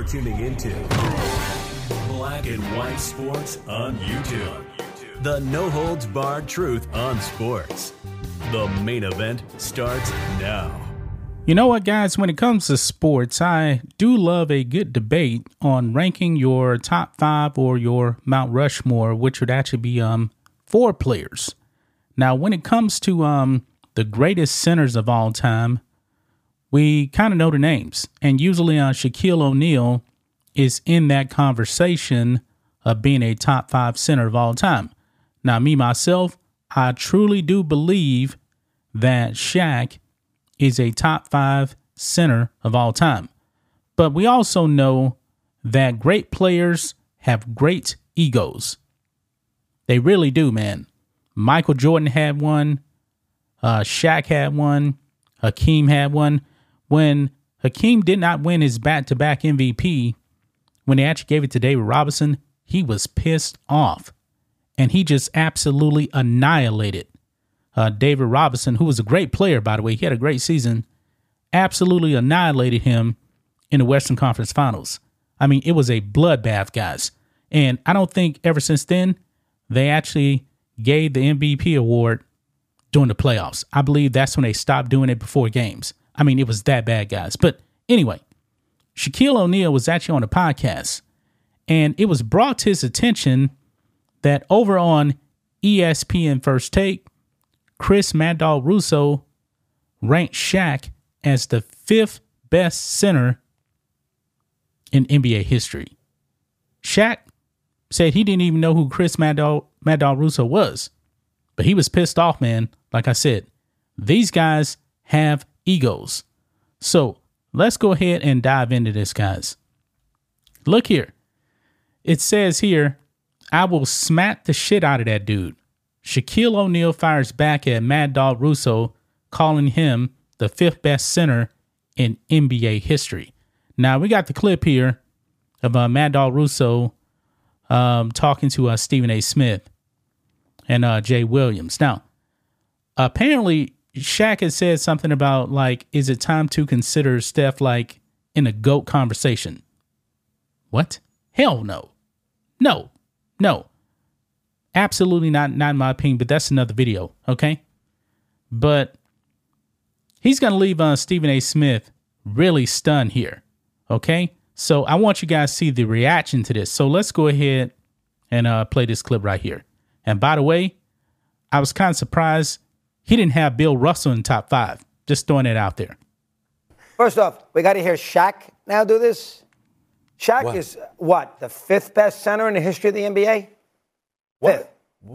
You're tuning into Black and White Sports on YouTube. The no holds barred truth on sports. The main event starts now. You know what, guys? When it comes to sports, I do love a good debate on ranking your top five or your Mount Rushmore, which would actually be um four players. Now, when it comes to um the greatest centers of all time, we kind of know the names, and usually uh, Shaquille O'Neal is in that conversation of being a top five center of all time. Now, me myself, I truly do believe that Shaq is a top five center of all time. But we also know that great players have great egos. They really do, man. Michael Jordan had one. Uh, Shaq had one. Hakeem had one. When Hakeem did not win his back to back MVP, when they actually gave it to David Robinson, he was pissed off. And he just absolutely annihilated uh, David Robinson, who was a great player, by the way. He had a great season, absolutely annihilated him in the Western Conference Finals. I mean, it was a bloodbath, guys. And I don't think ever since then they actually gave the MVP award during the playoffs. I believe that's when they stopped doing it before games. I mean, it was that bad, guys. But anyway, Shaquille O'Neal was actually on a podcast, and it was brought to his attention that over on ESPN First Take, Chris Mad Dog Russo ranked Shaq as the fifth best center in NBA history. Shaq said he didn't even know who Chris Mad Dog, Russo was, but he was pissed off, man. Like I said, these guys have egos. So let's go ahead and dive into this, guys. Look here. It says here, I will smack the shit out of that dude. Shaquille O'Neal fires back at Mad Dog Russo, calling him the fifth best center in NBA history. Now we got the clip here of uh, Mad Dog Russo um, talking to uh, Stephen A. Smith and uh, Jay Williams. Now, apparently, Shaq has said something about like, is it time to consider Steph like in a GOAT conversation? What? Hell no. No. No. Absolutely not, not in my opinion, but that's another video, okay? But he's gonna leave uh, Stephen A. Smith really stunned here. Okay? So I want you guys to see the reaction to this. So let's go ahead and uh, play this clip right here. And by the way, I was kind of surprised he didn't have Bill Russell in top five. Just throwing it out there. First off, we got to hear Shaq now do this. Shaq What? is what? The fifth best center in the history of the NBA? Fifth.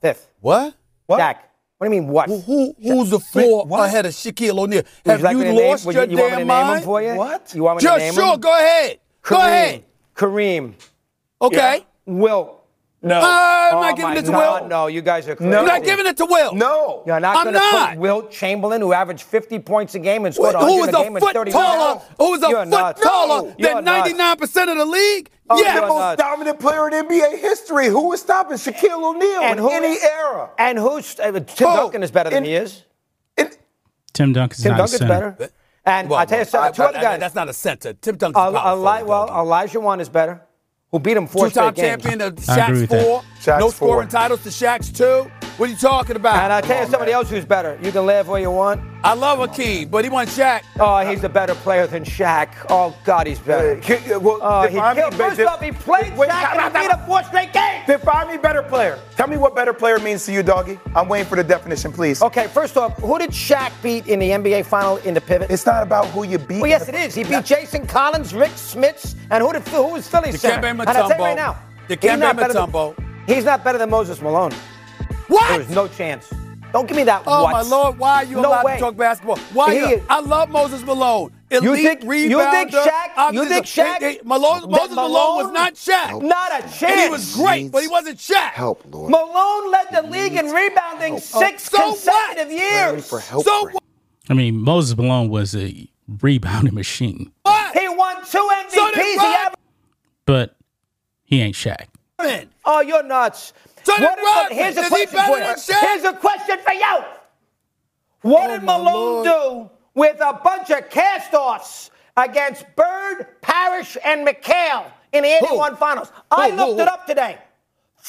Fifth. What? What? Shaq. What do you mean, what? Who, who, who's the four ahead of Shaquille O'Neal? Would Have like you me to name- lost your you, you want me to damn name mind? them for you? What? You want me to Just name sure. them? Go ahead. Go ahead. Kareem. Okay. Will. No. I'm Oh not giving my it to God, Will. No, you guys are crazy. You're not giving it to Will. No. You're not I'm going to not. put Wilt Chamberlain, who averaged 50 points a game and Who scored 100 was a a game in foot 30 taller? minutes. Who was a You're foot nuts. taller You're than 99% of the league? Oh, The most nuts. dominant player in NBA history. Who is stopping Shaquille O'Neal And in who- any era? And who's uh, Tim Who? Duncan is better than In- he is. It- Tim Duncan's Tim not a Duncan's center. better. And Well, I tell you well, something, two I- other guys. That's not a center. Tim Duncan's Eli- power Eli- well, doggy. Olajuwon is better. Who beat him four Two-time straight games. champion of I agree Shaq's four. Shaq's no four. scoring titles to Shaq's two. What are you talking about? And I tell you somebody else who's better. You can laugh all you want. I love Hakeem, but he wants Shaq. Oh, he's a better player than Shaq. Oh God, he's better. Ki- well, Oh, he define me killed, first off, he played Wait, Shaq and out, he beat time him four straight games. Define me better player. Tell me what better player means to you, doggy. I'm waiting for the definition, please. Okay, first off, who did Shaq beat in the NBA final in the pivot? It's not about who you beat. well, yes, it is. He beat Jason Collins, Rick Smits, and who did who was Philly's Dikembe center? And I tell you Mutombo. right now, Dikembe he's not better than- He's not better than Moses Malone. What? There's no chance. Don't give me that. Oh what. my lord, why are you No allowed way. to talk basketball? Why He you, I love Moses Malone. Elite You think- rebounder. you think Shaq- I'm you just think Shaq- he- he- Malone, Moses Malone, was not Shaq. Not a chance. And he was great, but he wasn't Shaq. Help, Lord. Malone led the league in rebounding oh, six So what? consecutive Praying years. for help. So what? I mean, Moses Malone was a rebounding machine, What? He won two MVPs. So He Rod- averaged- but he ain't Shaq. Oh, you're nuts. So What Rodman. here's a question for you. Here's a question for you. What Oh, did Malone Lord. do with a bunch of cast-offs against Bird, Parish and McHale in the 81 finals. I Who, looked who, it up today.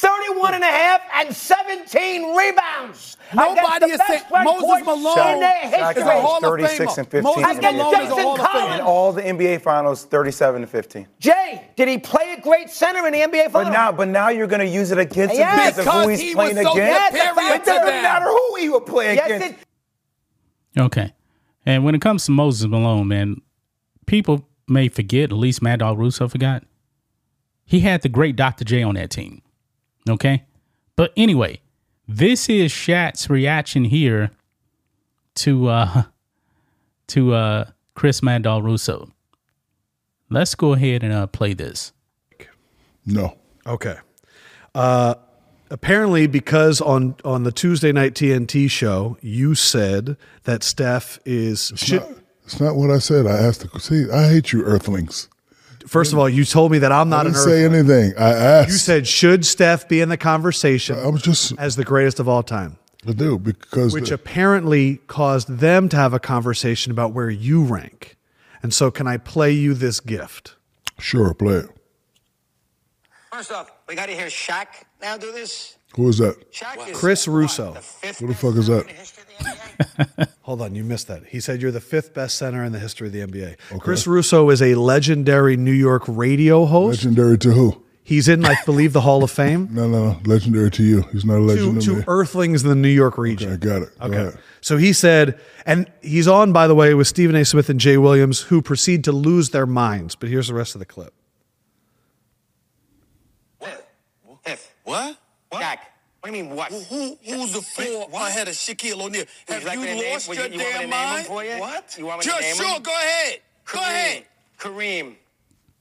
31 and a half and 17 rebounds. Nobody against is saying- Moses Malone in their Shaq is a Hall of 36 Famer. and 15. Moses Against Malone is a Jackson Hall of Collins. In all the NBA finals, 37 to 15. Jay, did he play a great center in the NBA Finals? But finals? now, but now you're going to use it against him Yes. because of who he's he was so against. superior it doesn't matter who he would play yes, against. it, Okay. And when it comes to Moses Malone, man, people may forget, at least Mad Dog Russo forgot. He had the great Dr. J on that team. Okay. But anyway, this is Shaq's reaction here to uh to uh Chris Mad Dog Russo. Let's go ahead and uh play this. No. Okay. Uh, apparently, because on on the Tuesday night TNT show, you said that Steph is. Should, Not- it's not what I said. I asked. The, see, I hate you, Earthlings. First of all, you told me that I'm not an didn't say Earthling. anything. I asked. You said should Steph be in the conversation I was just as the greatest of all time, I do because which the- apparently caused them to have a conversation about where you rank. And so, can I play you this gift? sure play it. First off, we got to hear Shaq now do this. Who is that? Shaq is Chris what, Russo. the fifth Who the fuck is that? in the history of the NBA? Hold on, you missed that. He said you're the fifth best center in the history of the NBA. Chris Russo is a legendary New York radio host. Legendary to who? He's in, I believe, the Hall of Fame. No, no, no. Legendary to you. He's not a to, legend to to me. Earthlings in the New York region. Okay, got it. Go Okay. ahead. So he said, and he's on, by the way, with Stephen A. Smith and Jay Williams, who proceed to lose their minds. But here's the rest of the clip. Fifth. What? What? What do you mean what? Who, who- who's the four ahead of Shaquille O'Neal? Have like you, me to name- lost your you- you to damn mind? you? What? You want me to Sure, name sure. 'em? Go ahead. Go ahead. Kareem.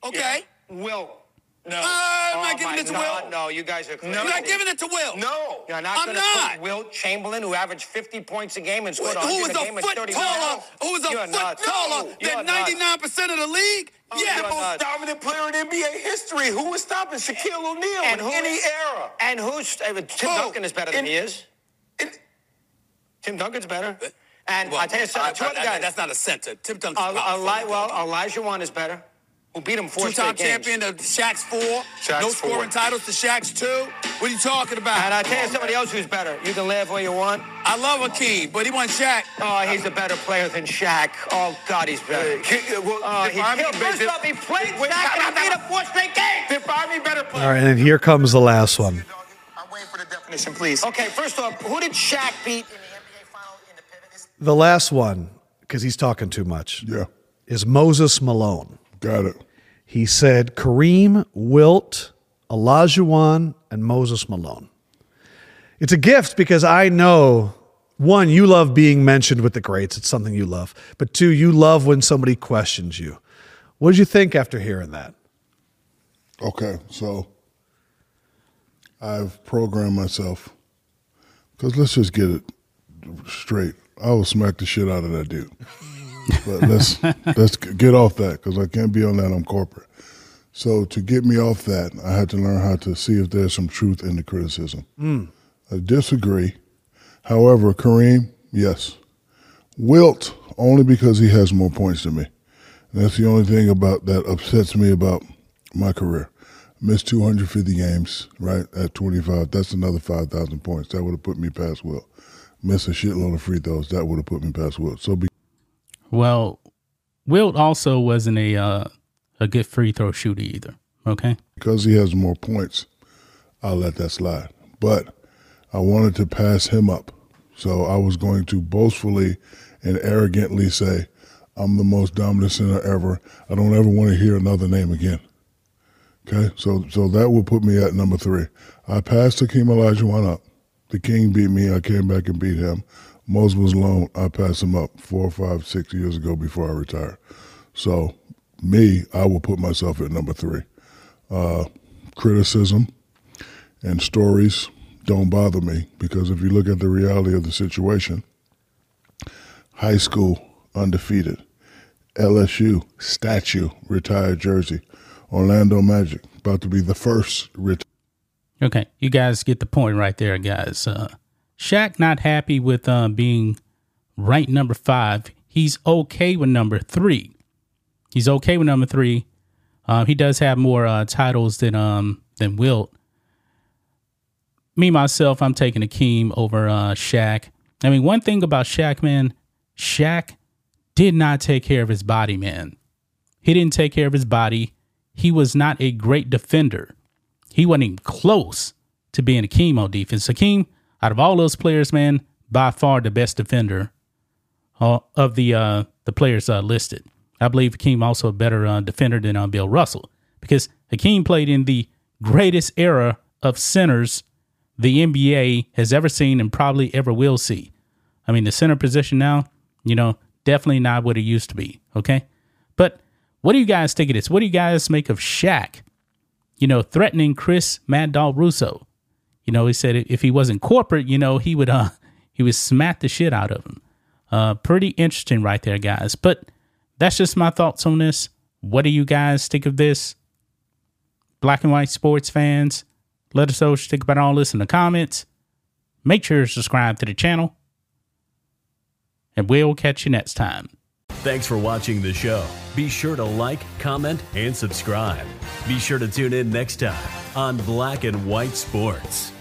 Okay. Will. No. Uh, I'm not Oh, giving my- it to no, Will. No, you guys are crazy. You're not giving it to Will. No. You're not I'm going to not. put Wilt Chamberlain, who averaged 50 points a game and scored who 100 was a a game and foot 30 taller? Who was a You're foot nuts. taller You're than nuts. 99% of the league? Oh, yeah. the most nuts. dominant player in NBA history. Who was stopping Shaquille O'Neal And in who- any era? And who's uh, Tim Who? Duncan is better than In- he is. In- Tim Duncan's better. And Well, I tell you something, two I- other I- guys. That's not a center. Tim Duncan's Eli- power Eli- forward. well, Olajuwon is better. Who beat him four Two-time straight games. champion of Shaq's four. Shaq's no four. scoring titles to Shaq's two. What are you talking about? And I tell you somebody else who's better. You can laugh all you want. I love Akeem, but he won Shaq. Oh, he's a better player than Shaq. Oh God, he's better. Uh, oh, he killed. First off, he played Shaq and he beat him four straight games. Define me better player. All right, and here comes the last one. I'm waiting for the definition, please. Okay, first off, who did Shaq beat in the NBA final in the pivot? The last one, because he's talking too much, Yeah, is Moses Malone. got it. He said Kareem, Wilt, Olajuwon, and Moses Malone. It's a gift because I know one, you love being mentioned with the greats. It's something you love. But two, you love when somebody questions you. What did you think after hearing that? Okay, so I've programmed myself because let's just get it straight. I will smack the shit out of that dude. But let's let's get off that because I can't be on that. I'm corporate. So to get me off that, I had to learn how to see if there's some truth in the criticism. Hmm. I disagree. However, Kareem, yes. Wilt only because he has more points than me. And that's the only thing about that upsets me about my career. Missed 250 games, right, at 25. That's another 5,000 points. That would have put me past Wilt. Miss a shitload of free throws. That would have put me past Wilt. So be- Well, Wilt also wasn't a uh, a good free throw shooter either. Okay. because he has more points, I'll let that slide. But I wanted to pass him up. So I was going to boastfully and arrogantly say, I'm the most dominant center ever. I don't ever want to hear another name again. Okay, so so that would put me at number three. I passed Hakeem Olajuwon up. The King beat me. I came back and beat him. Was alone. I passed him up four, five, six years ago before I retired. So me, I will put myself at number three. Uh, criticism and stories don't bother me because if you look at the reality of the situation, high school undefeated, LSU statue retired jersey, Orlando Magic about to be the first retired. Okay, you guys get the point right there, guys. Uh, Shaq not happy with uh, being ranked number five. He's okay with number three. He's okay with number three, Uh, he does have more uh, titles than um than Wilt. Me myself, I'm taking Akeem over uh, Shaq. I mean, one thing about Shaq, man, Shaq did not take care of his body, man. He didn't take care of his body. He was not a great defender. He wasn't even close to being a chemo defense. Hakeem, out of all those players, man, by far the best defender uh, of the uh, the players uh, listed. I believe Hakeem also a better uh, defender than uh, Bill Russell because Hakeem played in the greatest era of centers the NBA has ever seen and probably ever will see. I mean, the center position now, you know, definitely not what it used to be. Okay. But what do you guys think of this? What do you guys make of Shaq, you know, threatening Chris Mad Dog Russo? You know, he said if he wasn't corporate, you know, he would, uh, he would smack the shit out of him. Uh, pretty interesting right there, guys. But that's just my thoughts on this. What do you guys think of this? Black and white sports fans, let us know what you think about all this in the comments. Make sure to subscribe to the channel. And we'll catch you next time. Thanks for watching the show. Be sure to like, comment, and subscribe. Be sure to tune in next time on Black and White Sports.